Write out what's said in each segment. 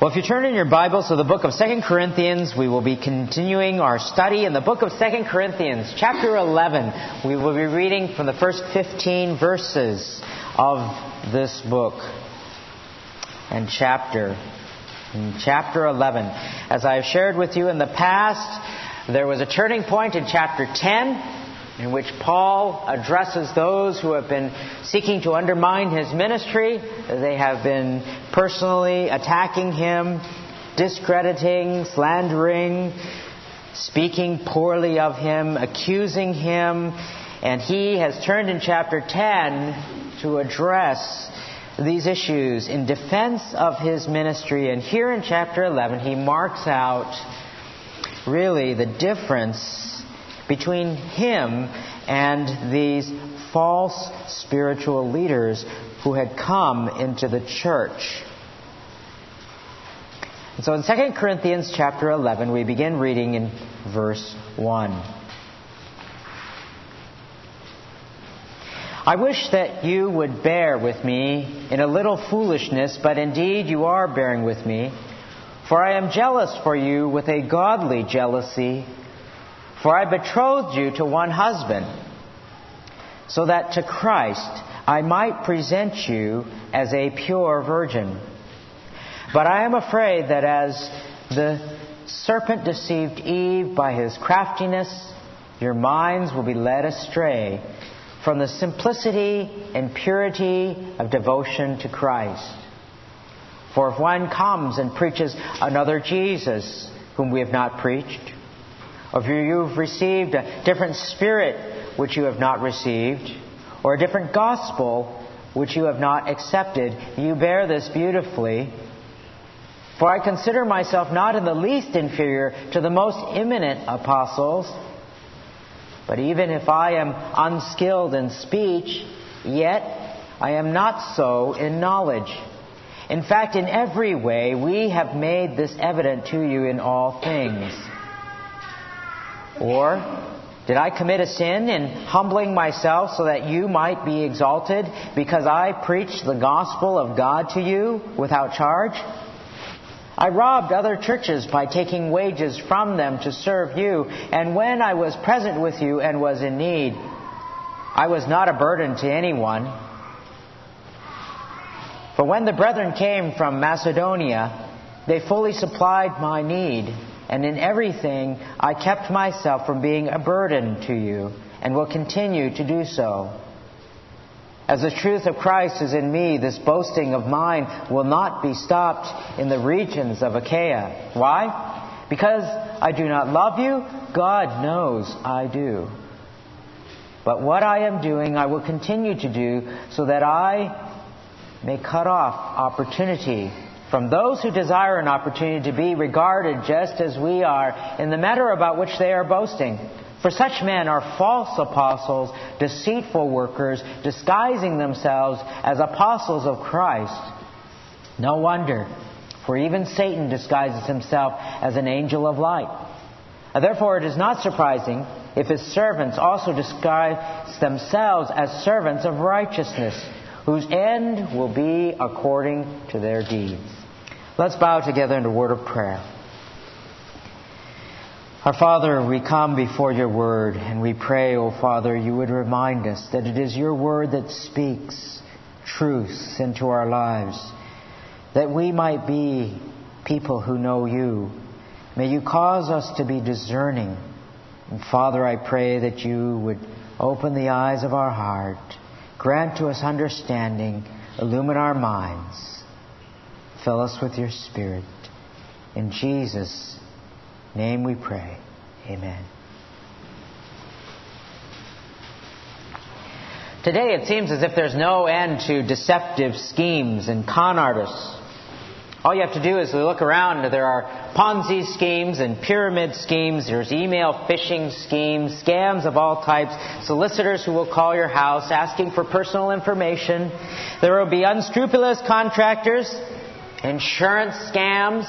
Well, if you turn in your Bibles to the book of 2 Corinthians, we will be continuing our study in the book of 2 Corinthians, chapter 11. We will be reading from the first 15 verses of this book and chapter. In chapter 11. As I have shared with you in the past, there was a turning point in chapter 10 in which Paul addresses those who have been seeking to undermine his ministry. They have been personally attacking him, discrediting, slandering, speaking poorly of him, accusing him. And he has turned in chapter 10 to address these issues in defense of his ministry. And here in chapter 11, he marks out really the difference between him and these false spiritual leaders who had come into the church. And so in 2 Corinthians chapter 11, we begin reading in verse 1. I wish that you would bear with me in a little foolishness, but indeed you are bearing with me. For I am jealous for you with a godly jealousy. For I betrothed you to one husband, so that to Christ I might present you as a pure virgin. But I am afraid that as the serpent deceived Eve by his craftiness, your minds will be led astray from the simplicity and purity of devotion to Christ. For if one comes and preaches another Jesus, whom we have not preached, or if you've received a different spirit which you have not received, or a different gospel which you have not accepted, you bear this beautifully. For I consider myself not in the least inferior to the most eminent apostles. But even if I am unskilled in speech, yet I am not so in knowledge. In fact, in every way, we have made this evident to you in all things. Or, did I commit a sin in humbling myself so that you might be exalted because I preached the gospel of God to you without charge? I robbed other churches by taking wages from them to serve you, and when I was present with you and was in need, I was not a burden to anyone. For when the brethren came from Macedonia, they fully supplied my need and in everything I kept myself from being a burden to you, and will continue to do so. As the truth of Christ is in me, this boasting of mine will not be stopped in the regions of Achaia. Why? Because I do not love you? God knows I do. But what I am doing, I will continue to do so that I may cut off opportunity from those who desire an opportunity to be regarded just as we are in the matter about which they are boasting. For such men are false apostles, deceitful workers, disguising themselves as apostles of Christ. No wonder, for even Satan disguises himself as an angel of light. Therefore, it is not surprising if his servants also disguise themselves as servants of righteousness, whose end will be according to their deeds. Let's bow together in a word of prayer. Our Father, we come before your word and we pray, O oh Father, you would remind us that it is your word that speaks truth into our lives, that we might be people who know you. May you cause us to be discerning. And Father, I pray that you would open the eyes of our heart, grant to us understanding, illumine our minds. Fill us with your Spirit. In Jesus' name we pray. Amen. Today it seems as if there's no end to deceptive schemes and con artists. All you have to do is look around. There are Ponzi schemes and pyramid schemes. There's email phishing schemes, scams of all types, solicitors who will call your house asking for personal information. There will be unscrupulous contractors insurance scams,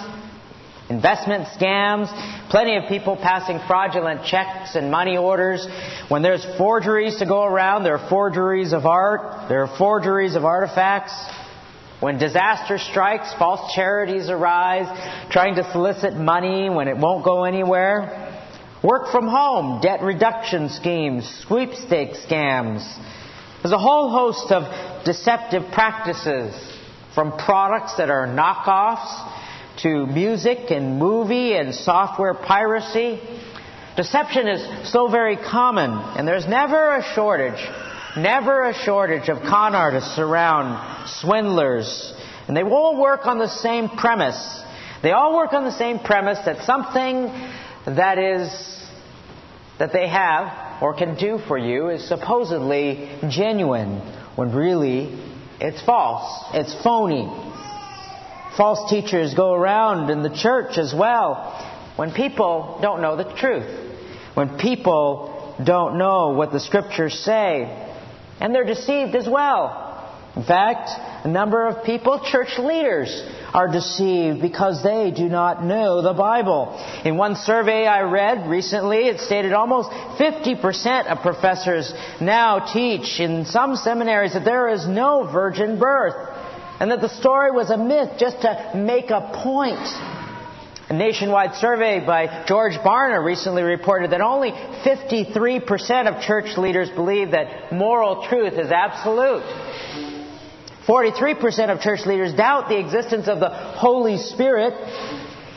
investment scams, plenty of people passing fraudulent checks and money orders. When there's forgeries to go around, there are forgeries of art, there are forgeries of artifacts. When disaster strikes, false charities arise, trying to solicit money when it won't go anywhere. Work from home, debt reduction schemes, sweepstakes scams. There's a whole host of deceptive practices, from products that are knockoffs to music and movie and software piracy. Deception is so very common, and there's never a shortage, never a shortage of con artists around, swindlers, and they all work on the same premise. They all work on the same premise that something that is that they have or can do for you is supposedly genuine when really it's false. It's phony. False teachers go around in the church as well when people don't know the truth. When people don't know what the scriptures say. And they're deceived as well. In fact, a number of people, church leaders, are deceived because they do not know the Bible. In one survey I read recently, it stated almost 50% of professors now teach in some seminaries that there is no virgin birth and that the story was a myth just to make a point. A nationwide survey by George Barna recently reported that only 53% of church leaders believe that moral truth is absolute. 43% of church leaders doubt the existence of the Holy Spirit.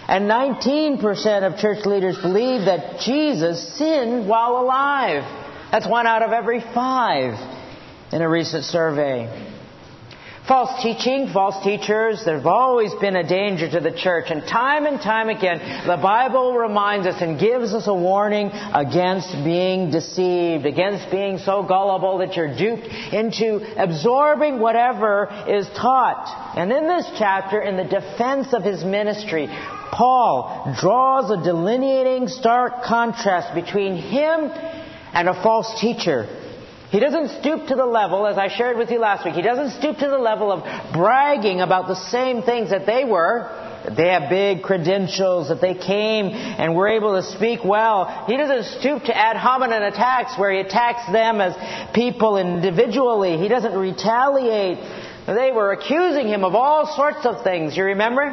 And 19% of church leaders believe that Jesus sinned while alive. That's one out of every five in a recent survey. False teaching, false teachers, there's always been a danger to the church. And time and time again, the Bible reminds us and gives us a warning against being deceived, against being so gullible that you're duped into absorbing whatever is taught. And in this chapter, in the defense of his ministry, Paul draws a delineating stark contrast between him and a false teacher. He doesn't stoop to the level, as I shared with you last week, he doesn't stoop to the level of bragging about the same things that they were. They have big credentials, that they came and were able to speak well. He doesn't stoop to ad hominem attacks where he attacks them as people individually. He doesn't retaliate. They were accusing him of all sorts of things. You remember?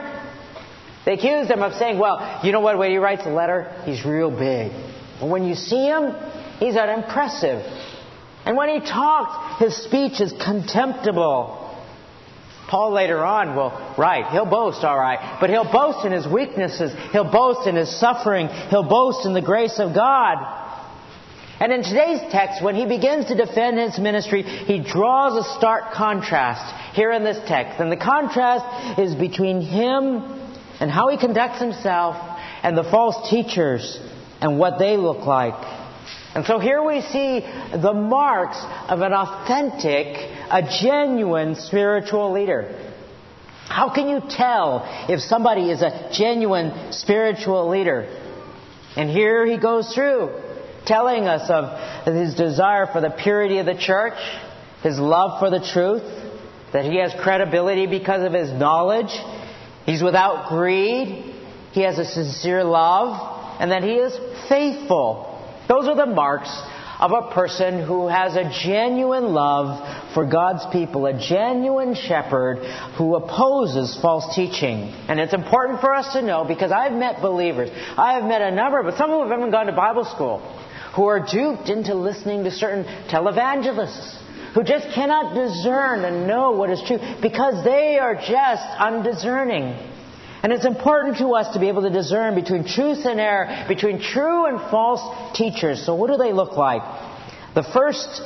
They accused him of saying, well, you know what, when he writes a letter, he's real big. And when you see him, he's unimpressive. And when he talks, his speech is contemptible. Paul later on will write, he'll boast, all right, but he'll boast in his weaknesses. He'll boast in his suffering. He'll boast in the grace of God. And in today's text, when he begins to defend his ministry, he draws a stark contrast here in this text. And the contrast is between him and how he conducts himself and the false teachers and what they look like. And so here we see the marks of an authentic, a genuine spiritual leader. How can you tell if somebody is a genuine spiritual leader? And here he goes through telling us of his desire for the purity of the church, his love for the truth, that he has credibility because of his knowledge, he's without greed, he has a sincere love, and that he is faithful those are the marks of a person who has a genuine love for God's people, a genuine shepherd who opposes false teaching. And it's important for us to know because I've met believers. I have met a number, but some of them have even gone to Bible school, who are duped into listening to certain televangelists who just cannot discern and know what is true because they are just undiscerning. And it's important to us to be able to discern between truth and error, between true and false teachers. So, what do they look like? The first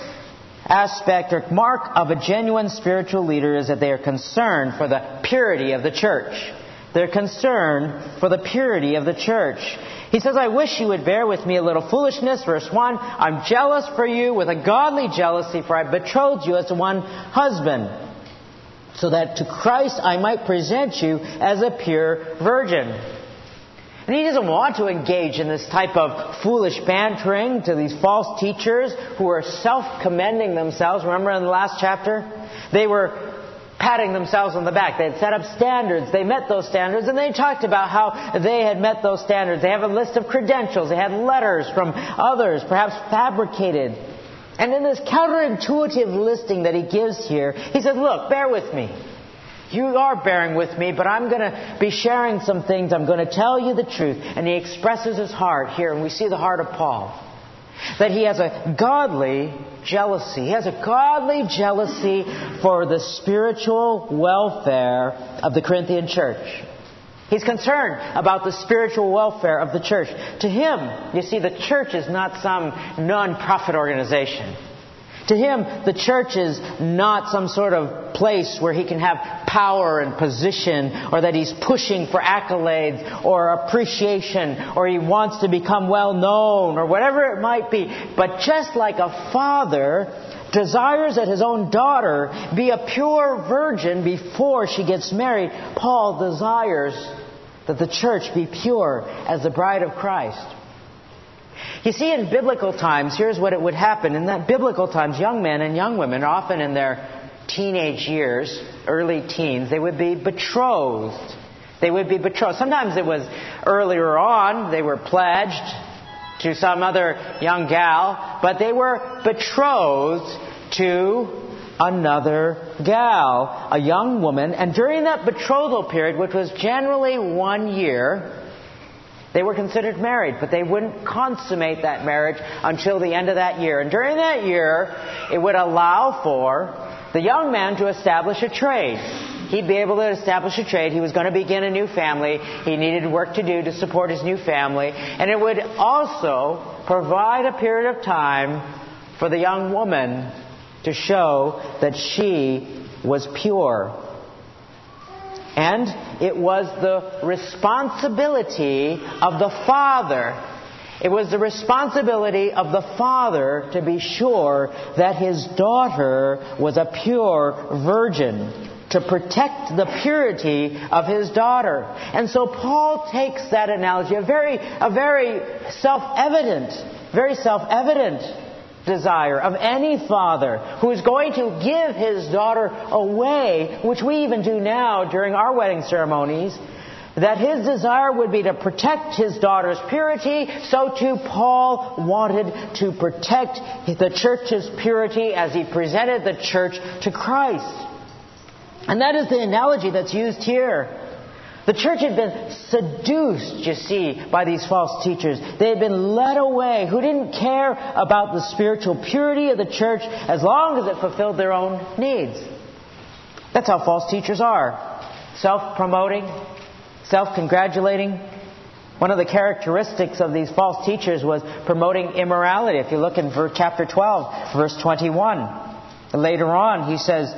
aspect or mark of a genuine spiritual leader is that they are concerned for the purity of the church. They're concerned for the purity of the church. He says, I wish you would bear with me a little foolishness. Verse 1 I'm jealous for you with a godly jealousy, for I betrothed you as one husband so that to Christ I might present you as a pure virgin. And he doesn't want to engage in this type of foolish bantering to these false teachers who are self commending themselves. Remember in the last chapter? They were patting themselves on the back. They had set up standards. They met those standards, and they talked about how they had met those standards. They have a list of credentials. They had letters from others, perhaps fabricated. And in this counterintuitive listing that he gives here, he says, Look, bear with me. You are bearing with me, but I'm going to be sharing some things. I'm going to tell you the truth. And he expresses his heart here, and we see the heart of Paul. That he has a godly jealousy. He has a godly jealousy for the spiritual welfare of the Corinthian church. He's concerned about the spiritual welfare of the church. To him, you see, the church is not some non-profit organization. To him, the church is not some sort of place where he can have power and position, or that he's pushing for accolades or appreciation, or he wants to become well known, or whatever it might be. But just like a father desires that his own daughter be a pure virgin before she gets married, Paul desires that the church be pure as the bride of Christ. You see, in biblical times, here's what it would happen. In that biblical times, young men and young women, often in their teenage years, early teens, they would be betrothed. They would be betrothed. Sometimes it was earlier on, they were pledged to some other young gal, but they were betrothed to another gal, a young woman. And during that betrothal period, which was generally one year, they were considered married, but they wouldn't consummate that marriage until the end of that year. And during that year, it would allow for the young man to establish a trade. He'd be able to establish a trade. He was going to begin a new family. He needed work to do to support his new family. And it would also provide a period of time for the young woman to show that she was pure. And it was the responsibility of the father. It was the responsibility of the father to be sure that his daughter was a pure virgin, to protect the purity of his daughter. And so Paul takes that analogy, a very, a very self-evident, very self-evident desire of any father who is going to give his daughter away, which we even do now during our wedding ceremonies, that his desire would be to protect his daughter's purity, so too Paul wanted to protect the church's purity as he presented the church to Christ. And that is the analogy that's used here. The church had been seduced, you see, by these false teachers. They had been led away who didn't care about the spiritual purity of the church as long as it fulfilled their own needs. That's how false teachers are. Self promoting, self congratulating. One of the characteristics of these false teachers was promoting immorality. If you look in chapter 12, verse 21, later on, he says,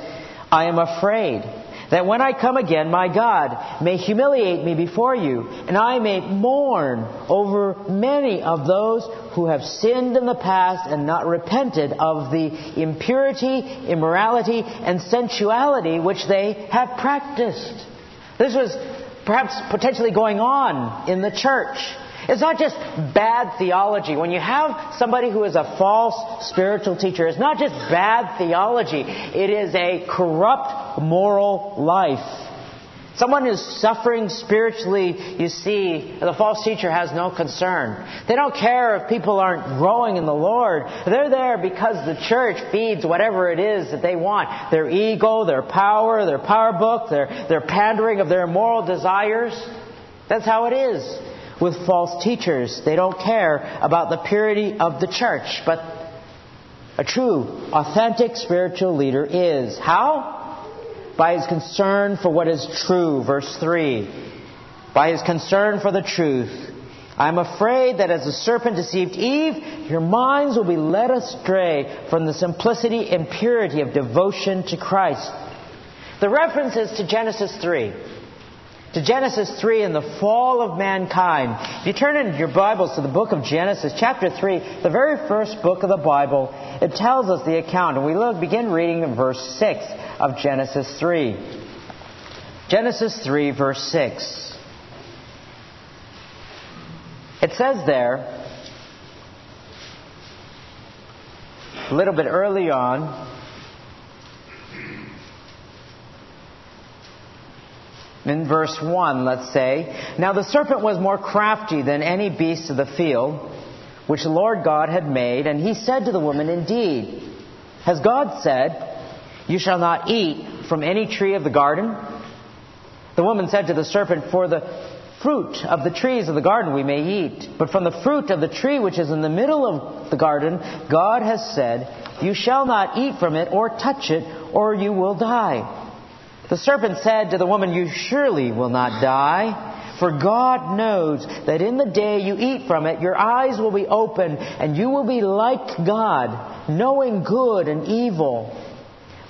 I am afraid that when I come again, my God may humiliate me before you, and I may mourn over many of those who have sinned in the past and not repented of the impurity, immorality, and sensuality which they have practiced. This was perhaps potentially going on in the church. It's not just bad theology. When you have somebody who is a false spiritual teacher, it's not just bad theology. It is a corrupt moral life. Someone who's suffering spiritually, you see, the false teacher has no concern. They don't care if people aren't growing in the Lord. They're there because the church feeds whatever it is that they want. Their ego, their power, their power book, their, their pandering of their moral desires. That's how it is with false teachers. They don't care about the purity of the church. But a true, authentic spiritual leader is. How? By his concern for what is true. Verse 3. By his concern for the truth. I'm afraid that as the serpent deceived Eve, your minds will be led astray from the simplicity and purity of devotion to Christ. The reference is to Genesis 3 to Genesis 3 and the fall of mankind. If you turn in your Bibles to the book of Genesis, chapter 3, the very first book of the Bible, it tells us the account. And we begin reading in verse 6 of Genesis 3. Genesis 3, verse 6. It says there, a little bit early on, in verse 1, let's say, Now the serpent was more crafty than any beast of the field which the Lord God had made, and he said to the woman, Indeed, has God said, You shall not eat from any tree of the garden? The woman said to the serpent, For the fruit of the trees of the garden we may eat, but from the fruit of the tree which is in the middle of the garden, God has said, You shall not eat from it or touch it, or you will die. The serpent said to the woman, You surely will not die. For God knows that in the day you eat from it, your eyes will be opened, and you will be like God, knowing good and evil.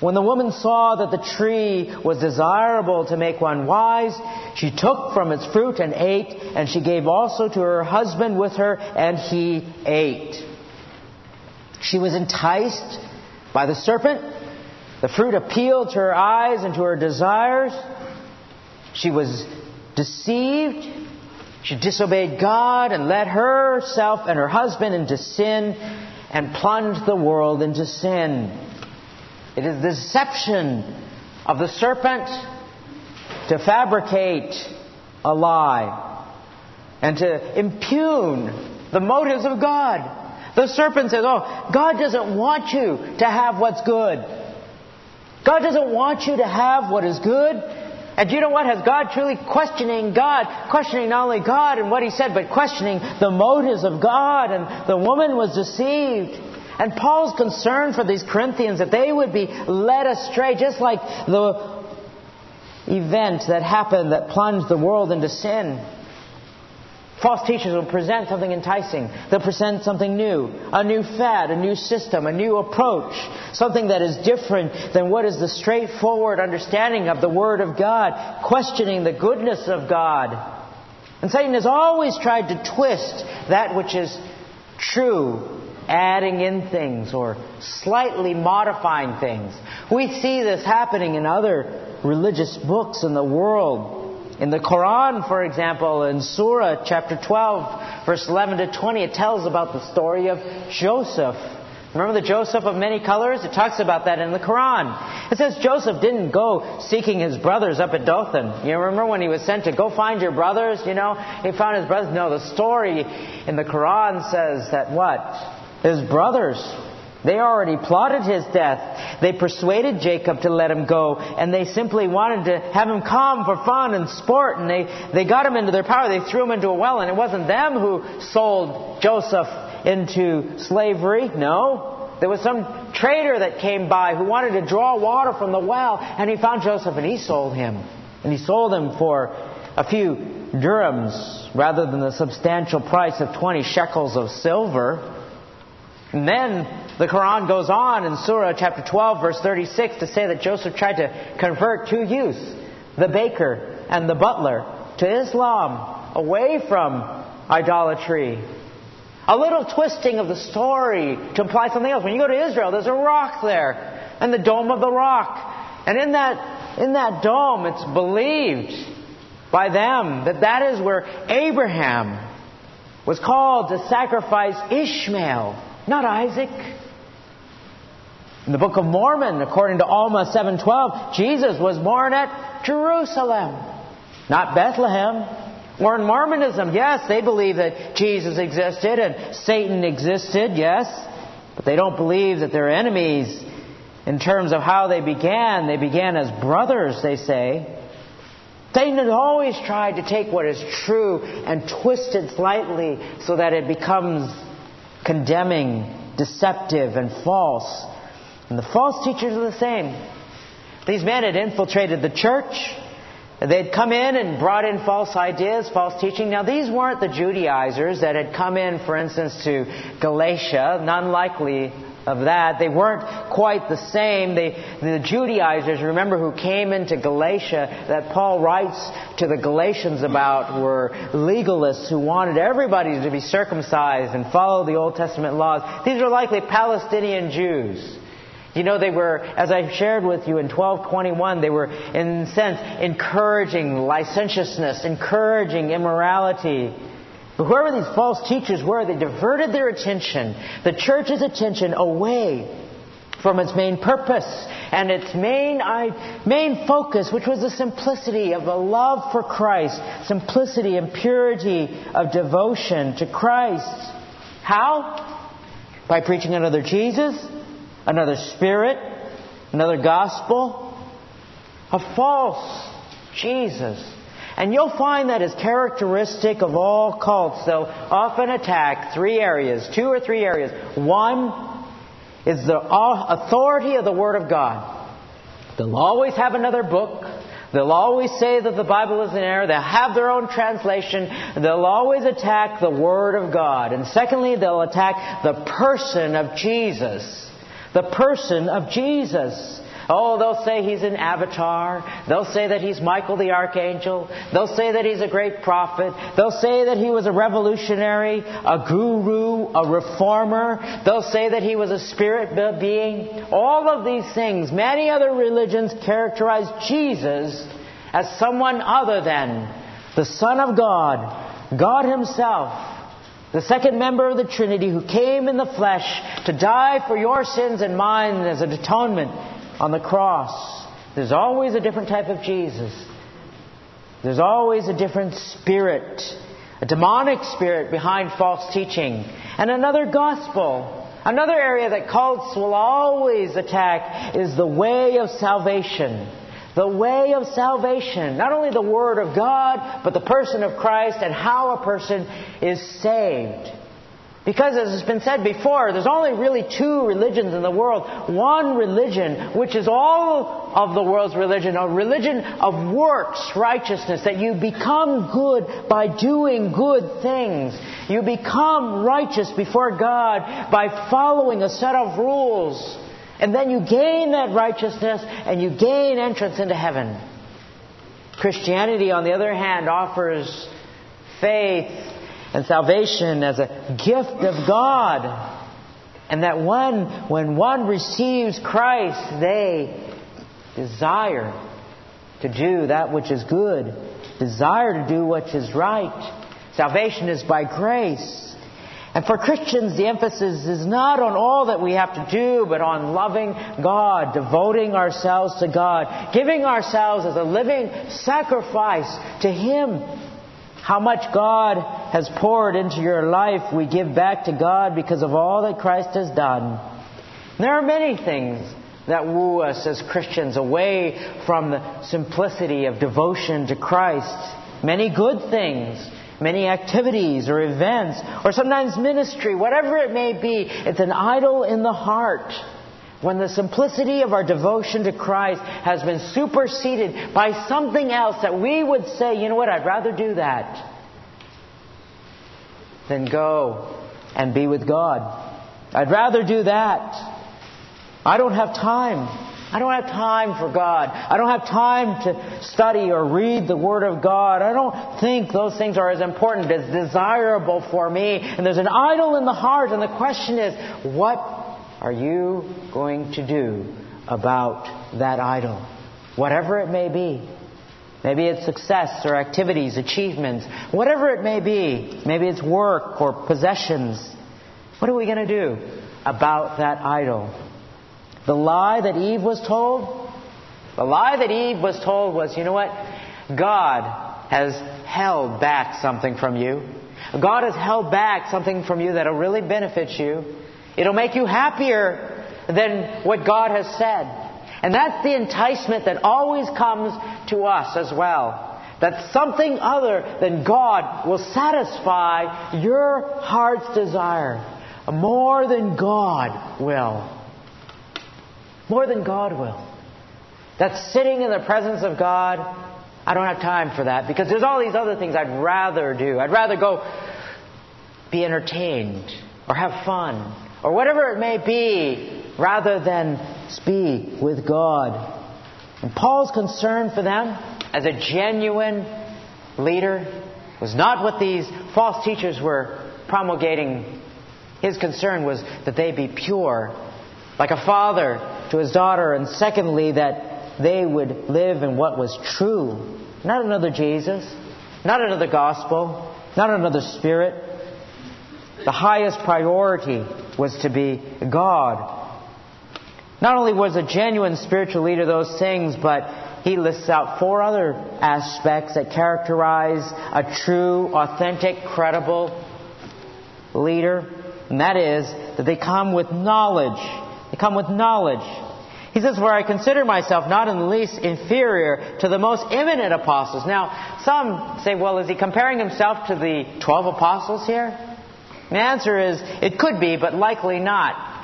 When the woman saw that the tree was desirable to make one wise, she took from its fruit and ate, and she gave also to her husband with her, and he ate. She was enticed by the serpent. The fruit appealed to her eyes and to her desires. She was deceived. She disobeyed God and led herself and her husband into sin and plunged the world into sin. It is the deception of the serpent to fabricate a lie and to impugn the motives of God. The serpent says, Oh, God doesn't want you to have what's good. God doesn't want you to have what is good. And you know what? Has God truly questioning God, questioning not only God and what He said, but questioning the motives of God. And the woman was deceived. And Paul's concern for these Corinthians that they would be led astray, just like the event that happened that plunged the world into sin. False teachers will present something enticing. They'll present something new, a new fad, a new system, a new approach, something that is different than what is the straightforward understanding of the Word of God, questioning the goodness of God. And Satan has always tried to twist that which is true adding in things or slightly modifying things. We see this happening in other religious books in the world. In the Quran, for example, in Surah chapter 12, verse 11 to 20, it tells about the story of Joseph. Remember the Joseph of many colors? It talks about that in the Quran. It says Joseph didn't go seeking his brothers up at Dothan. You remember when he was sent to go find your brothers, you know? He found his brothers. No, the story in the Quran says that what? His brothers, they already plotted his death. They persuaded Jacob to let him go, and they simply wanted to have him come for fun and sport, and they, they got him into their power. They threw him into a well, and it wasn't them who sold Joseph into slavery. No. There was some trader that came by who wanted to draw water from the well, and he found Joseph, and he sold him. And he sold him for a few dirhams rather than the substantial price of 20 shekels of silver. And then the Quran goes on in Surah chapter 12, verse 36, to say that Joseph tried to convert two youths, the baker and the butler, to Islam, away from idolatry. A little twisting of the story to imply something else. When you go to Israel, there's a rock there, and the dome of the rock. And in that, in that dome, it's believed by them that that is where Abraham was called to sacrifice Ishmael not Isaac. In the Book of Mormon, according to Alma 7:12, Jesus was born at Jerusalem, not Bethlehem. Or in Mormonism, yes, they believe that Jesus existed and Satan existed, yes, but they don't believe that they're enemies in terms of how they began. They began as brothers, they say. Satan has always tried to take what is true and twist it slightly so that it becomes condemning, deceptive, and false. And the false teachers are the same. These men had infiltrated the church. They'd come in and brought in false ideas, false teaching. Now, these weren't the Judaizers that had come in, for instance, to Galatia. None likely of that. They weren't quite the same. They, the Judaizers, remember, who came into Galatia that Paul writes to the Galatians about were legalists who wanted everybody to be circumcised and follow the Old Testament laws. These were likely Palestinian Jews. You know, they were, as I shared with you in 1221, they were, in a sense, encouraging licentiousness, encouraging immorality. But whoever these false teachers were, they diverted their attention, the church's attention, away from its main purpose and its main, main focus, which was the simplicity of the love for Christ, simplicity and purity of devotion to Christ. How? By preaching another Jesus, another Spirit, another gospel, a false Jesus. And you'll find that is characteristic of all cults. They'll often attack three areas, two or three areas. One is the authority of the Word of God. They'll always have another book. They'll always say that the Bible is in error. They'll have their own translation. They'll always attack the Word of God. And secondly, they'll attack the person of Jesus. The person of Jesus. Oh, they'll say he's an avatar. They'll say that he's Michael the archangel. They'll say that he's a great prophet. They'll say that he was a revolutionary, a guru, a reformer. They'll say that he was a spirit being. All of these things, many other religions characterize Jesus as someone other than the Son of God, God Himself the second member of the Trinity who came in the flesh to die for your sins and mine as an atonement on the cross. There's always a different type of Jesus. There's always a different spirit, a demonic spirit behind false teaching, and another gospel. Another area that cults will always attack is the way of salvation. The way of salvation. Not only the Word of God, but the person of Christ and how a person is saved. Because, as has been said before, there's only really two religions in the world. One religion, which is all of the world's religion, a religion of works, righteousness, that you become good by doing good things. You become righteous before God by following a set of rules. And then you gain that righteousness and you gain entrance into heaven. Christianity, on the other hand, offers faith and salvation as a gift of God. And that one, when one receives Christ, they desire to do that which is good, desire to do what is right. Salvation is by grace. And for Christians, the emphasis is not on all that we have to do, but on loving God, devoting ourselves to God, giving ourselves as a living sacrifice to Him. How much God has poured into your life, we give back to God because of all that Christ has done. There are many things that woo us as Christians away from the simplicity of devotion to Christ. Many good things, many activities or events, or sometimes ministry, whatever it may be, it's an idol in the heart. When the simplicity of our devotion to Christ has been superseded by something else that we would say, you know what, I'd rather do that than go and be with God. I'd rather do that. I don't have time. I don't have time for God. I don't have time to study or read the Word of God. I don't think those things are as important, as desirable for me. And there's an idol in the heart, and the question is, what are you going to do about that idol? Whatever it may be. Maybe it's success or activities, achievements, whatever it may be. Maybe it's work or possessions. What are we going to do about that idol? The lie that Eve was told? The lie that Eve was told was, you know what? God has held back something from you. God has held back something from you that'll really benefit you. It'll make you happier than what God has said. And that's the enticement that always comes to us as well. That something other than God will satisfy your heart's desire more than God will. More than God will. That sitting in the presence of God, I don't have time for that because there's all these other things I'd rather do. I'd rather go be entertained or have fun or whatever it may be, rather than speak with God. And Paul's concern for them as a genuine leader was not what these false teachers were promulgating. His concern was that they be pure, like a father to his daughter, and secondly, that they would live in what was true. Not another Jesus, not another gospel, not another spirit. The highest priority was to be God. Not only was a genuine spiritual leader those things, but he lists out four other aspects that characterize a true, authentic, credible leader. And that is that they come with knowledge. They come with knowledge. He says, Where I consider myself not in the least inferior to the most eminent apostles. Now, some say, well, is he comparing himself to the 12 apostles here? The answer is, it could be, but likely not.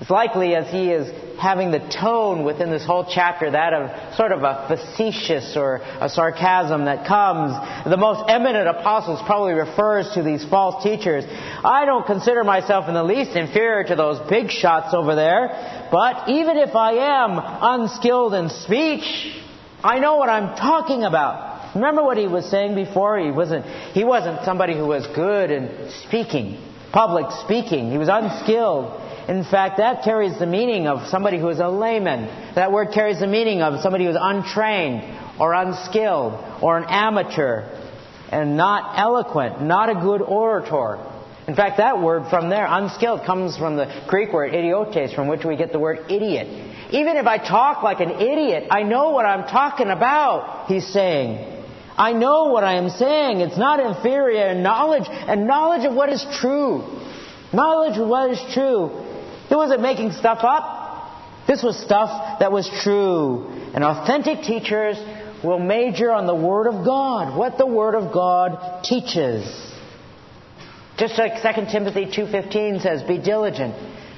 It's likely as he is having the tone within this whole chapter, that of sort of a facetious or a sarcasm that comes. The most eminent apostles probably refers to these false teachers. I don't consider myself in the least inferior to those big shots over there, but even if I am unskilled in speech, I know what I'm talking about. Remember what he was saying before? He wasn't, he wasn't somebody who was good in speaking, public speaking. He was unskilled. In fact, that carries the meaning of somebody who is a layman. That word carries the meaning of somebody who is untrained or unskilled or an amateur and not eloquent, not a good orator. In fact, that word from there, unskilled, comes from the Greek word idiotes, from which we get the word idiot. Even if I talk like an idiot, I know what I'm talking about, he's saying. I know what I am saying. It's not inferior in knowledge, and knowledge of what is true. Knowledge of what is true he wasn't making stuff up. This was stuff that was true. And authentic teachers will major on the Word of God, what the Word of God teaches. Just like 2 Timothy 2.15 says, Be diligent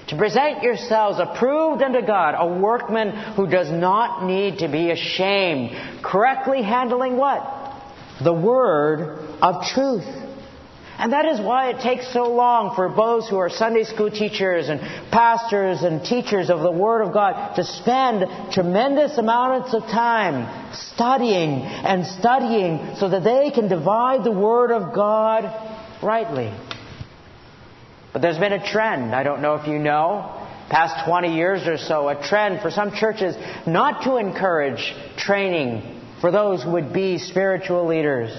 to present yourselves approved unto God, a workman who does not need to be ashamed, correctly handling what? The Word of truth. And that is why it takes so long for those who are Sunday school teachers and pastors and teachers of the Word of God to spend tremendous amounts of time studying and studying so that they can divide the Word of God rightly. But there's been a trend, I don't know if you know, past 20 years or so, a trend for some churches not to encourage training for those who would be spiritual leaders.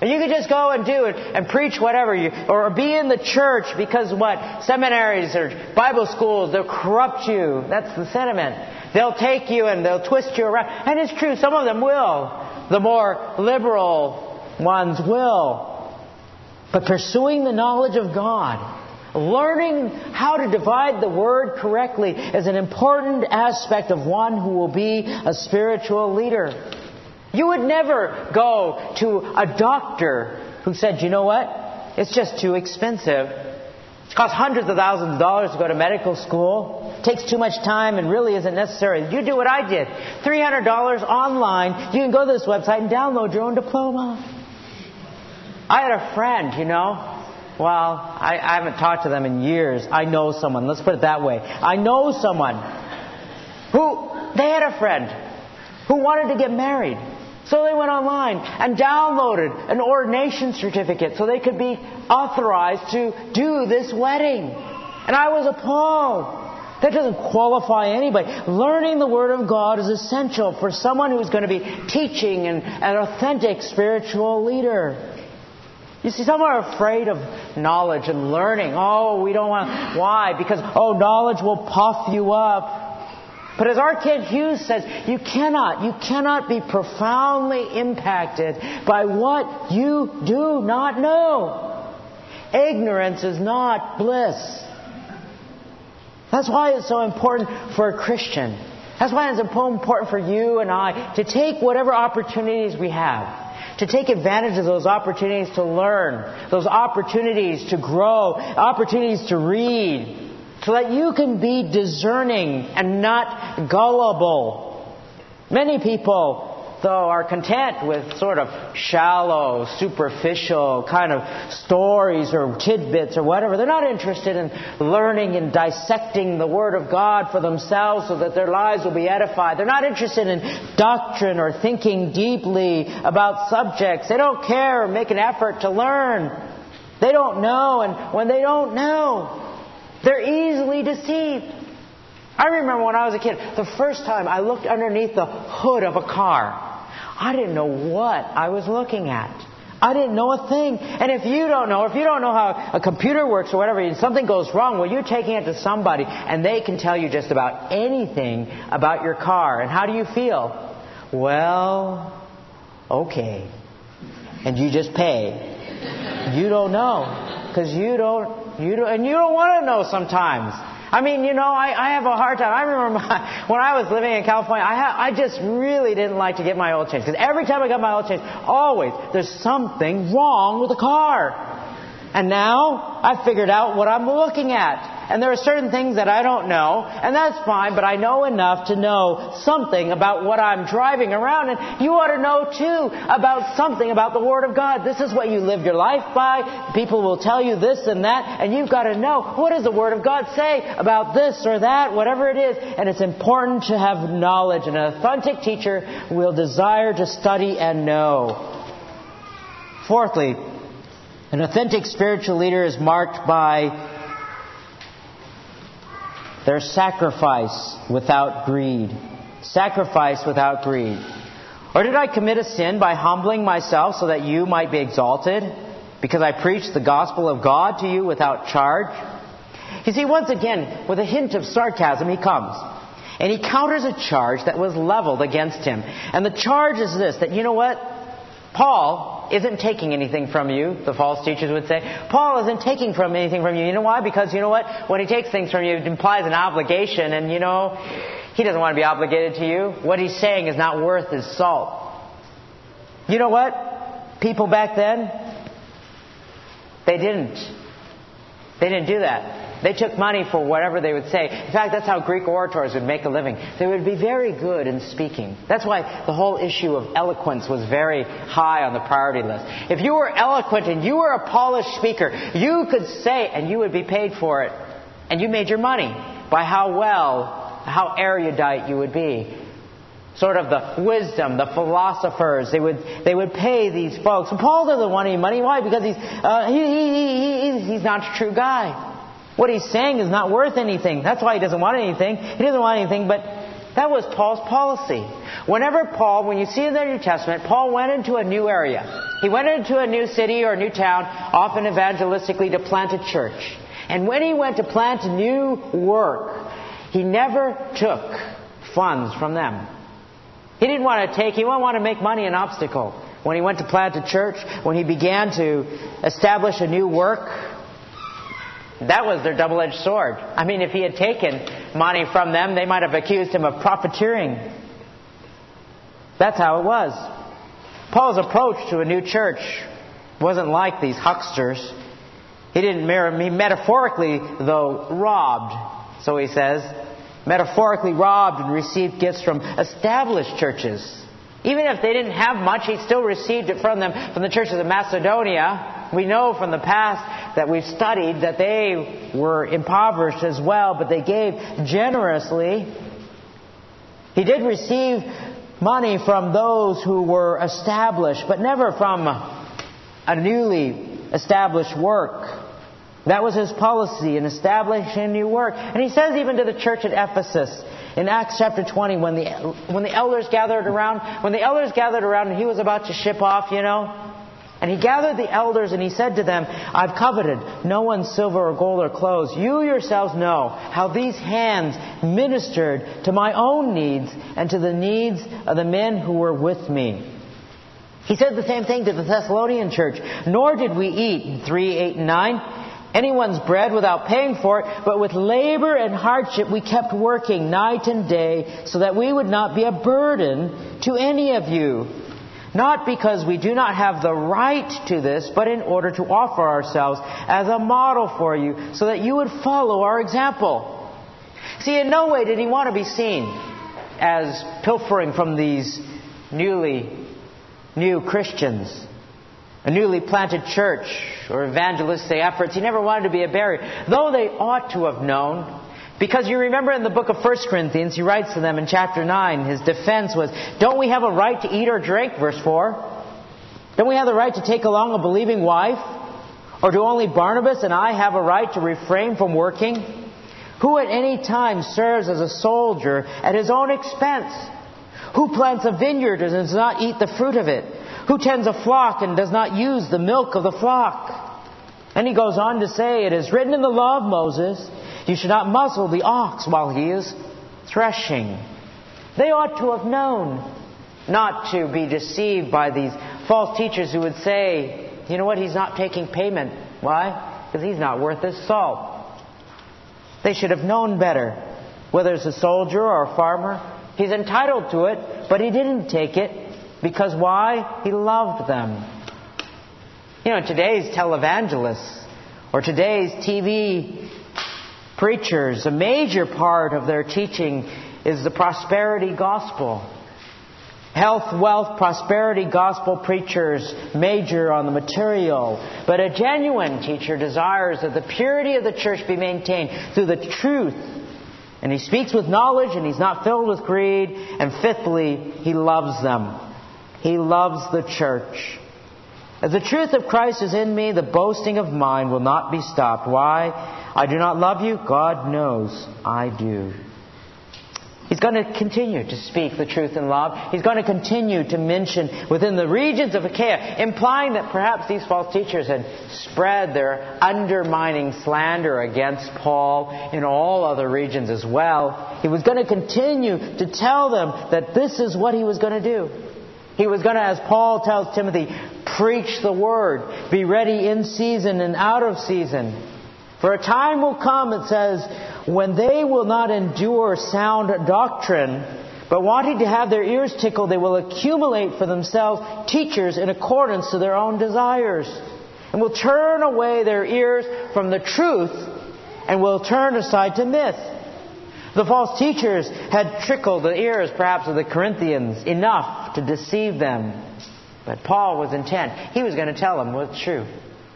And you could just go and do it and preach whatever you, or be in the church because what? Seminaries or Bible schools, they'll corrupt you. That's the sentiment. They'll take you and they'll twist you around. And it's true, some of them will. The more liberal ones will. But pursuing the knowledge of God, learning how to divide the word correctly is an important aspect of one who will be a spiritual leader. You would never go to a doctor who said, you know what? It's just too expensive. It costs hundreds of thousands of dollars to go to medical school. It takes too much time and really isn't necessary. You do what I did. $300 online. You can go to this website and download your own diploma. I had a friend, you know. Well, I, I haven't talked to them in years. I know someone. Let's put it that way. I know someone who, they had a friend who wanted to get married. So they went online and downloaded an ordination certificate so they could be authorized to do this wedding. And I was appalled. That doesn't qualify anybody. Learning the Word of God is essential for someone who's going to be teaching and an authentic spiritual leader. You see, some are afraid of knowledge and learning. Oh, we don't want. Why? Because, oh, knowledge will puff you up. But as. Kent Hughes says, you cannot, you cannot be profoundly impacted by what you do not know. Ignorance is not bliss. That's why it's so important for a Christian. That's why it's important for you and I to take whatever opportunities we have, to take advantage of those opportunities to learn, those opportunities to grow, opportunities to read, so that you can be discerning and not gullible. Many people, though, are content with sort of shallow, superficial kind of stories or tidbits or whatever. They're not interested in learning and dissecting the Word of God for themselves so that their lives will be edified. They're not interested in doctrine or thinking deeply about subjects. They don't care or make an effort to learn. They don't know, and when they don't know, they're easily deceived. I remember when I was a kid, the first time I looked underneath the hood of a car, I didn't know what I was looking at. I didn't know a thing. And if you don't know, if you don't know how a computer works or whatever, and something goes wrong, well, you're taking it to somebody and they can tell you just about anything about your car. And how do you feel? Well, okay. And you just pay. You don't know. Because you don't you don't, and you don't want to know sometimes. I mean, you know, I, I have a hard time. I remember my, when I was living in California, I, ha, I just really didn't like to get my oil changed. Because every time I got my oil changed, always, there's something wrong with the car. And now I've figured out what I'm looking at. And there are certain things that I don't know, and that's fine, but I know enough to know something about what I'm driving around. And you ought to know too about something about the Word of God. This is what you live your life by. People will tell you this and that, and you've got to know what does the Word of God say about this or that, whatever it is. And it's important to have knowledge. And an authentic teacher will desire to study and know. Fourthly, an authentic spiritual leader is marked by their sacrifice without greed. Sacrifice without greed. Or did I commit a sin by humbling myself so that you might be exalted? Because I preached the gospel of God to you without charge? You see, once again, with a hint of sarcasm, he comes. And he counters a charge that was leveled against him. And the charge is this that, you know what? Paul isn't taking anything from you, the false teachers would say. Paul isn't taking from anything from you. You know why? Because you know what? When he takes things from you, it implies an obligation, and you know, he doesn't want to be obligated to you. What he's saying is not worth his salt. You know what? People back then, they didn't. They didn't do that. They took money for whatever they would say. In fact, that's how Greek orators would make a living. They would be very good in speaking. That's why the whole issue of eloquence was very high on the priority list. If you were eloquent and you were a polished speaker, you could say, and you would be paid for it. And you made your money by how well, how erudite you would be sort of the wisdom, the philosophers. They would, they would pay these folks. And Paul doesn't want any money. Why? Because he's, uh, he, he, he, he's not a true guy. What he's saying is not worth anything. That's why he doesn't want anything. He doesn't want anything, but that was Paul's policy. Whenever Paul, when you see in the New Testament, Paul went into a new area. He went into a new city or a new town, often evangelistically, to plant a church. And when he went to plant a new work, he never took funds from them. He didn't want to take, he didn't want to make money an obstacle. When he went to plant a church, when he began to establish a new work, that was their double edged sword. I mean, if he had taken money from them, they might have accused him of profiteering. That's how it was. Paul's approach to a new church wasn't like these hucksters. He didn't, mirror he metaphorically, though, robbed, so he says, metaphorically robbed and received gifts from established churches. Even if they didn't have much, he still received it from them, from the churches of Macedonia. We know from the past that we've studied that they were impoverished as well, but they gave generously. He did receive money from those who were established, but never from a newly established work. That was his policy in establishing new work. And he says even to the church at Ephesus in Acts chapter 20 when the, when the elders gathered around, when the elders gathered around and he was about to ship off, you know, and he gathered the elders and he said to them, I've coveted no one's silver or gold or clothes. You yourselves know how these hands ministered to my own needs and to the needs of the men who were with me. He said the same thing to the Thessalonian church. Nor did we eat, 3, 8, and 9, anyone's bread without paying for it, but with labor and hardship we kept working night and day so that we would not be a burden to any of you. Not because we do not have the right to this, but in order to offer ourselves as a model for you so that you would follow our example. See, in no way did he want to be seen as pilfering from these newly new Christians, a newly planted church or evangelistic efforts. He never wanted to be a barrier, though they ought to have known because you remember in the book of 1 Corinthians, he writes to them in chapter 9, his defense was, Don't we have a right to eat or drink? Verse 4. Don't we have the right to take along a believing wife? Or do only Barnabas and I have a right to refrain from working? Who at any time serves as a soldier at his own expense? Who plants a vineyard and does not eat the fruit of it? Who tends a flock and does not use the milk of the flock? And he goes on to say, It is written in the law of Moses, you should not muzzle the ox while he is threshing. They ought to have known not to be deceived by these false teachers who would say, you know what, he's not taking payment. Why? Because he's not worth his salt. They should have known better. Whether it's a soldier or a farmer, he's entitled to it, but he didn't take it because why? He loved them. You know, today's televangelists or today's TV preachers, a major part of their teaching is the prosperity gospel. Health, wealth, prosperity gospel preachers major on the material, but a genuine teacher desires that the purity of the church be maintained through the truth. And he speaks with knowledge and he's not filled with greed. And fifthly, he loves them. He loves the church. As the truth of Christ is in me, the boasting of mine will not be stopped. Why? I do not love you? God knows I do. He's going to continue to speak the truth in love. He's going to continue to mention within the regions of Achaia, implying that perhaps these false teachers had spread their undermining slander against Paul in all other regions as well. He was going to continue to tell them that this is what he was going to do. He was going to, as Paul tells Timothy, preach the word, be ready in season and out of season. For a time will come, it says, when they will not endure sound doctrine, but wanting to have their ears tickled, they will accumulate for themselves teachers in accordance to their own desires, and will turn away their ears from the truth, and will turn aside to myth. The false teachers had trickled the ears, perhaps, of the Corinthians enough to deceive them. But Paul was intent. He was going to tell them what's true.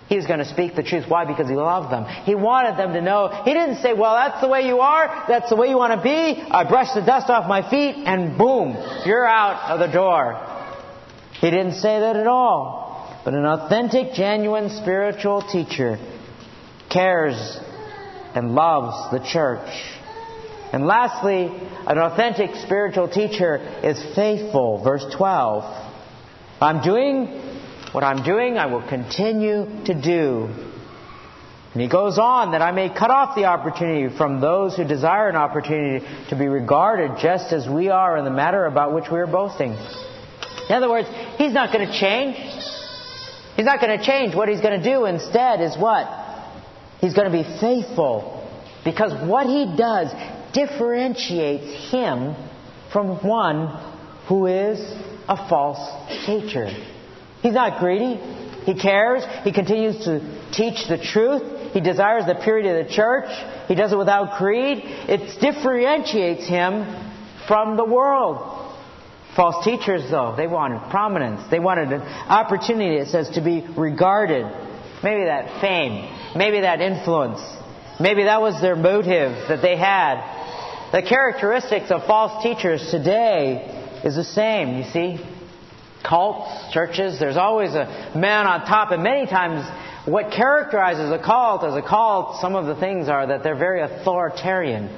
He was going to speak the truth. Why? Because he loved them. He wanted them to know. He didn't say, well, that's the way you are. That's the way you want to be. I brush the dust off my feet and boom, you're out of the door. He didn't say that at all. But an authentic, genuine spiritual teacher cares and loves the church. And lastly, an authentic spiritual teacher is faithful. Verse 12. I'm doing what I'm doing, I will continue to do. And he goes on that I may cut off the opportunity from those who desire an opportunity to be regarded just as we are in the matter about which we are boasting. In other words, he's not going to change. He's not going to change. What he's going to do instead is what? He's going to be faithful. Because what he does differentiates him from one who is a false teacher. He's not greedy. He cares. He continues to teach the truth. He desires the purity of the church. He does it without creed. It differentiates him from the world. False teachers, though, they wanted prominence. They wanted an opportunity, it says, to be regarded. Maybe that fame. Maybe that influence. Maybe that was their motive that they had. The characteristics of false teachers today is the same, you see cults, churches, there's always a man on top, and many times what characterizes a cult as a cult, some of the things are that they're very authoritarian.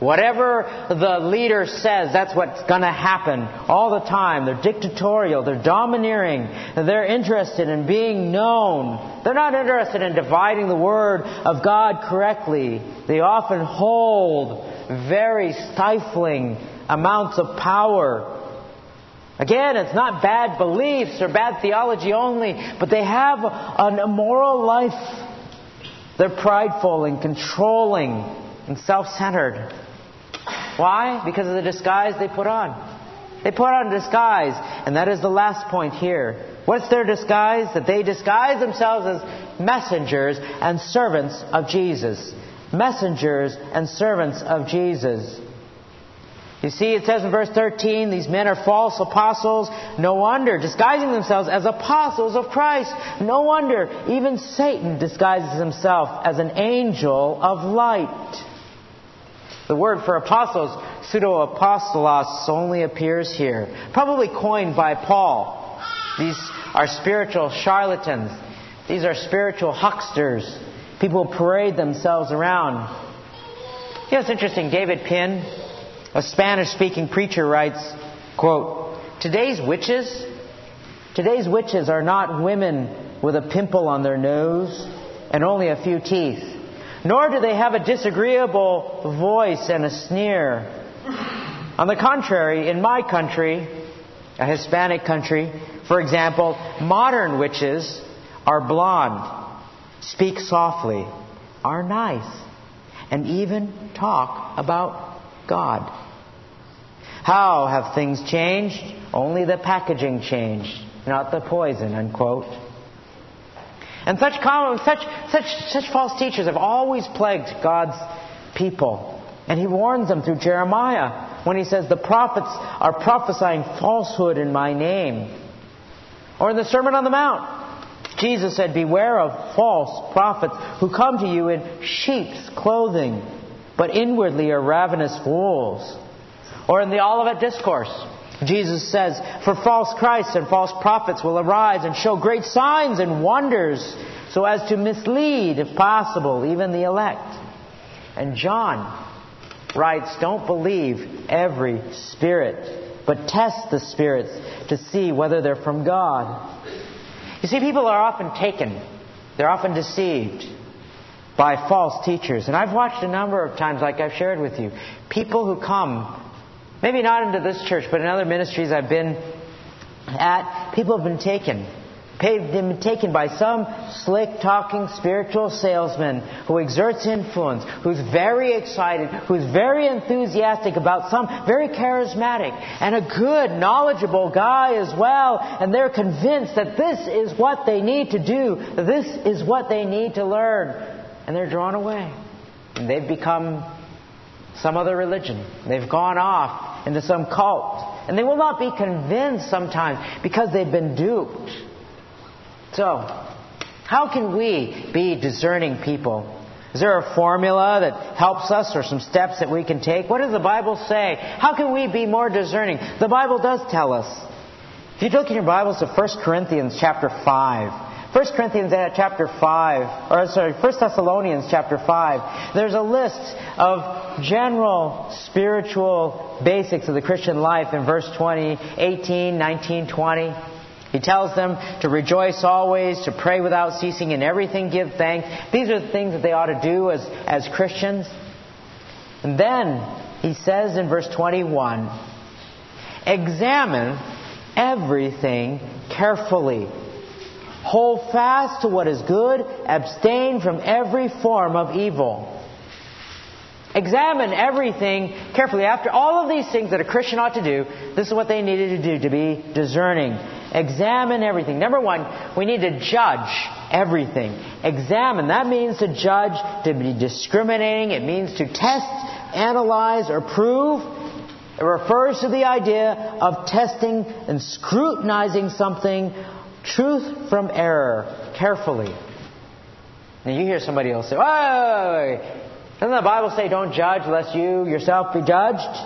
Whatever the leader says, that's what's going to happen all the time. They're dictatorial, they're domineering, they're interested in being known. They're not interested in dividing the Word of God correctly. They often hold very stifling amounts of power Again, it's not bad beliefs or bad theology only, but they have an immoral life. They're prideful and controlling and self centered. Why? Because of the disguise they put on. They put on disguise, and that is the last point here. What's their disguise? That they disguise themselves as messengers and servants of Jesus. Messengers and servants of Jesus. You see, it says in verse 13, these men are false apostles. No wonder, disguising themselves as apostles of Christ. No wonder, even Satan disguises himself as an angel of light. The word for apostles, pseudo-apostolos, only appears here. Probably coined by Paul. These are spiritual charlatans. These are spiritual hucksters. People parade themselves around. Know, it's interesting. David Pinn, a Spanish-speaking preacher writes, quote, Today's witches, today's witches are not women with a pimple on their nose and only a few teeth, nor do they have a disagreeable voice and a sneer. On the contrary, in my country, a Hispanic country, for example, modern witches are blonde, speak softly, are nice, and even talk about God. How have things changed? Only the packaging changed, not the poison, unquote. And such, common, such, such, such false teachers have always plagued God's people. And he warns them through Jeremiah when he says, The prophets are prophesying falsehood in my name. Or in the Sermon on the Mount, Jesus said, Beware of false prophets who come to you in sheep's clothing, but inwardly are ravenous wolves. Or in the Olivet Discourse, Jesus says, For false Christs and false prophets will arise and show great signs and wonders so as to mislead, if possible, even the elect. And John writes, Don't believe every spirit, but test the spirits to see whether they're from God. You see, people are often taken, they're often deceived by false teachers. And I've watched a number of times, like I've shared with you, people who come Maybe not into this church, but in other ministries I've been at, people have been taken. They've been taken by some slick talking spiritual salesman who exerts influence, who's very excited, who's very enthusiastic about some very charismatic and a good, knowledgeable guy as well. And they're convinced that this is what they need to do, this is what they need to learn. And they're drawn away. And they've become some other religion. They've gone off into some cult. And they will not be convinced sometimes because they've been duped. So, how can we be discerning people? Is there a formula that helps us or some steps that we can take? What does the Bible say? How can we be more discerning? The Bible does tell us. If you look in your Bibles to 1 Corinthians chapter 5, 1 Corinthians uh, chapter 5, or sorry, 1 Thessalonians chapter 5, there's a list of general spiritual basics of the Christian life in verse 20, 18, 19, 20. He tells them to rejoice always, to pray without ceasing, in everything give thanks. These are the things that they ought to do as, as Christians. And then he says in verse 21, examine everything carefully Hold fast to what is good, abstain from every form of evil. Examine everything carefully. After all of these things that a Christian ought to do, this is what they needed to do to be discerning. Examine everything. Number one, we need to judge everything. Examine. That means to judge, to be discriminating. It means to test, analyze, or prove. It refers to the idea of testing and scrutinizing something truth from error carefully. Now you hear somebody else say, "Whoa, doesn't the Bible say don't judge lest you yourself be judged?"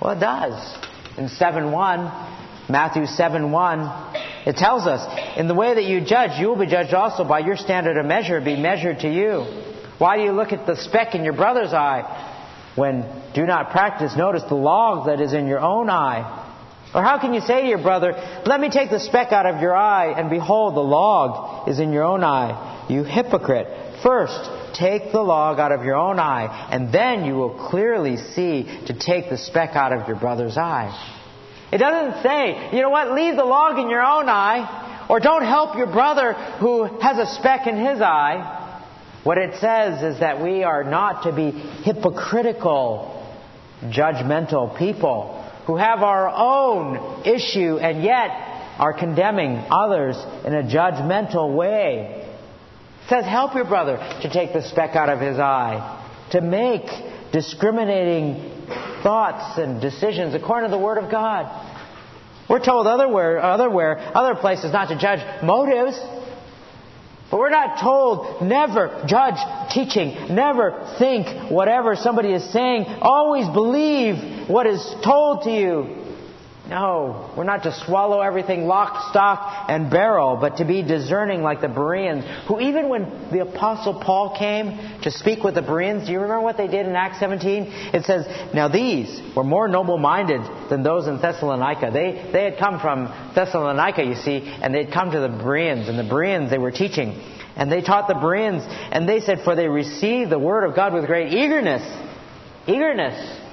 Well, it does. In 7 1, Matthew 7 1, it tells us, "In the way that you judge, you will be judged also by your standard of measure be measured to you." Why do you look at the speck in your brother's eye when do not practice notice the log that is in your own eye? Or how can you say to your brother, Let me take the speck out of your eye, and behold, the log is in your own eye? You hypocrite. First, take the log out of your own eye, and then you will clearly see to take the speck out of your brother's eye. It doesn't say, you know what, leave the log in your own eye, or don't help your brother who has a speck in his eye. What it says is that we are not to be hypocritical, judgmental people who have our own issue and yet are condemning others in a judgmental way. It says, help your brother to take the speck out of his eye, to make discriminating thoughts and decisions according to the Word of God. We're told otherwhere, otherwhere, other places not to judge motives. But we're not told never judge teaching, never think whatever somebody is saying. Always believe what is told to you. No, we're not to swallow everything lock, stock, and barrel, but to be discerning like the Bereans, who even when the Apostle Paul came to speak with the Bereans, do you remember what they did in Acts 17? It says, Now these were more noble minded than those in Thessalonica. They, they had come from Thessalonica, you see, and they'd come to the Bereans, and the Bereans, they were teaching. And they taught the Bereans, and they said, For they received the word of God with great eagerness. Eagerness.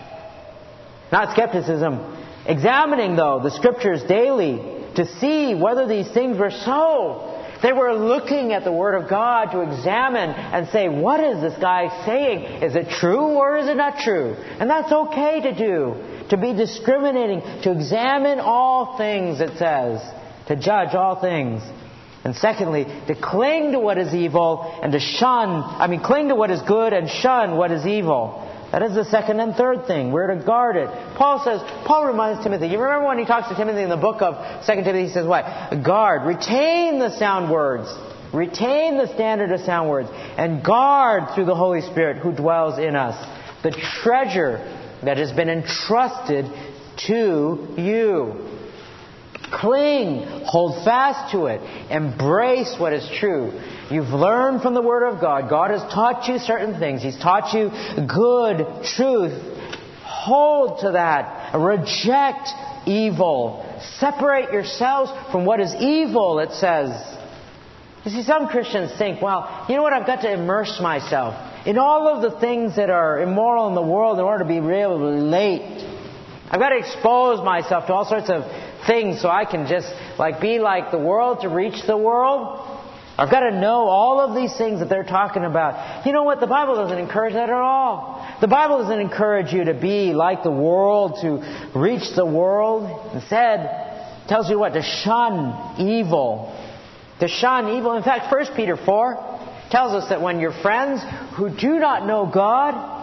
Not skepticism Examining, though, the scriptures daily to see whether these things were so. They were looking at the Word of God to examine and say, what is this guy saying? Is it true or is it not true? And that's okay to do. To be discriminating, to examine all things, it says. To judge all things. And secondly, to cling to what is evil and to shun, I mean, cling to what is good and shun what is evil. That is the second and third thing. We're to guard it. Paul says, Paul reminds Timothy, you remember when he talks to Timothy in the book of 2 Timothy, he says what? Guard, retain the sound words. Retain the standard of sound words. And guard through the Holy Spirit who dwells in us. The treasure that has been entrusted to you. Cling, hold fast to it, embrace what is true. You've learned from the Word of God. God has taught you certain things. He's taught you good truth. Hold to that. Reject evil. Separate yourselves from what is evil, it says. You see, some Christians think, well, you know what? I've got to immerse myself in all of the things that are immoral in the world in order to be really relate. I've got to expose myself to all sorts of things so I can just like be like the world to reach the world. I've got to know all of these things that they're talking about. You know what? The Bible doesn't encourage that at all. The Bible doesn't encourage you to be like the world, to reach the world. Instead, tells you what? To shun evil. To shun evil. In fact, 1 Peter 4 tells us that when your friends who do not know God,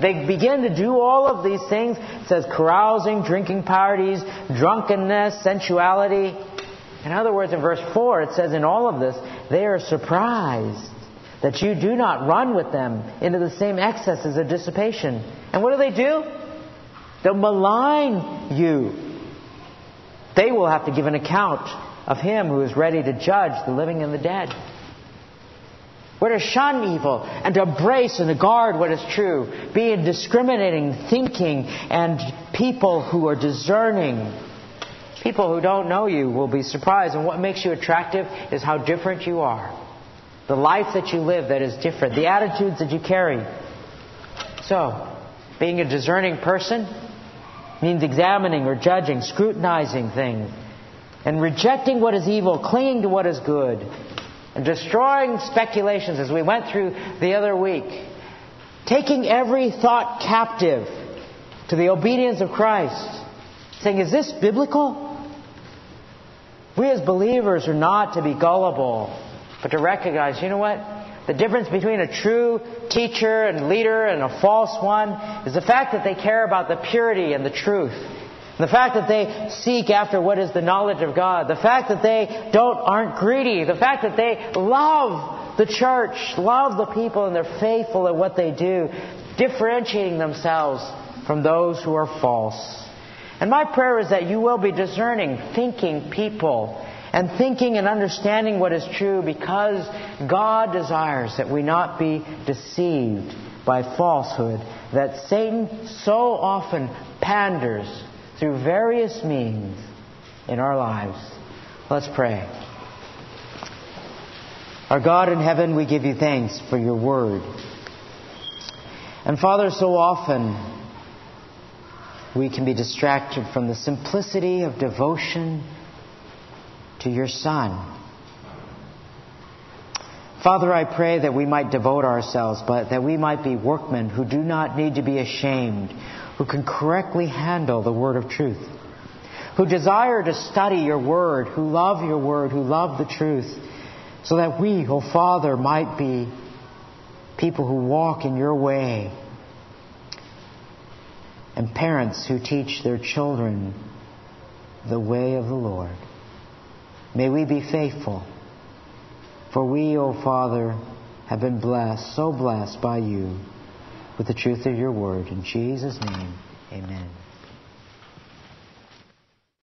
they begin to do all of these things. It says carousing, drinking parties, drunkenness, sensuality. In other words, in verse 4, it says in all of this, they are surprised that you do not run with them into the same excesses of dissipation. And what do they do? They'll malign you. They will have to give an account of him who is ready to judge the living and the dead. We're to shun evil and to embrace and to guard what is true. Be in discriminating, thinking, and people who are discerning. People who don't know you will be surprised. And what makes you attractive is how different you are. The life that you live that is different. The attitudes that you carry. So, being a discerning person means examining or judging, scrutinizing things, and rejecting what is evil, clinging to what is good and destroying speculations as we went through the other week. Taking every thought captive to the obedience of Christ. Saying, is this biblical? We as believers are not to be gullible, but to recognize, you know what? The difference between a true teacher and leader and a false one is the fact that they care about the purity and the truth. The fact that they seek after what is the knowledge of God. The fact that they don't, aren't greedy. The fact that they love the church, love the people, and they're faithful at what they do, differentiating themselves from those who are false. And my prayer is that you will be discerning, thinking people, and thinking and understanding what is true because God desires that we not be deceived by falsehood, that Satan so often panders through various means in our lives. Let's pray. Our God in heaven, we give you thanks for your word. And Father, so often we can be distracted from the simplicity of devotion to your Son. Father, I pray that we might devote ourselves, but that we might be workmen who do not need to be ashamed, who can correctly handle the word of truth, who desire to study your word, who love your word, who love the truth, so that we, O oh Father, might be people who walk in your way, and parents who teach their children the way of the Lord. May we be faithful, for we, O oh Father, have been blessed, so blessed by you with the truth of your word. In Jesus' name, amen.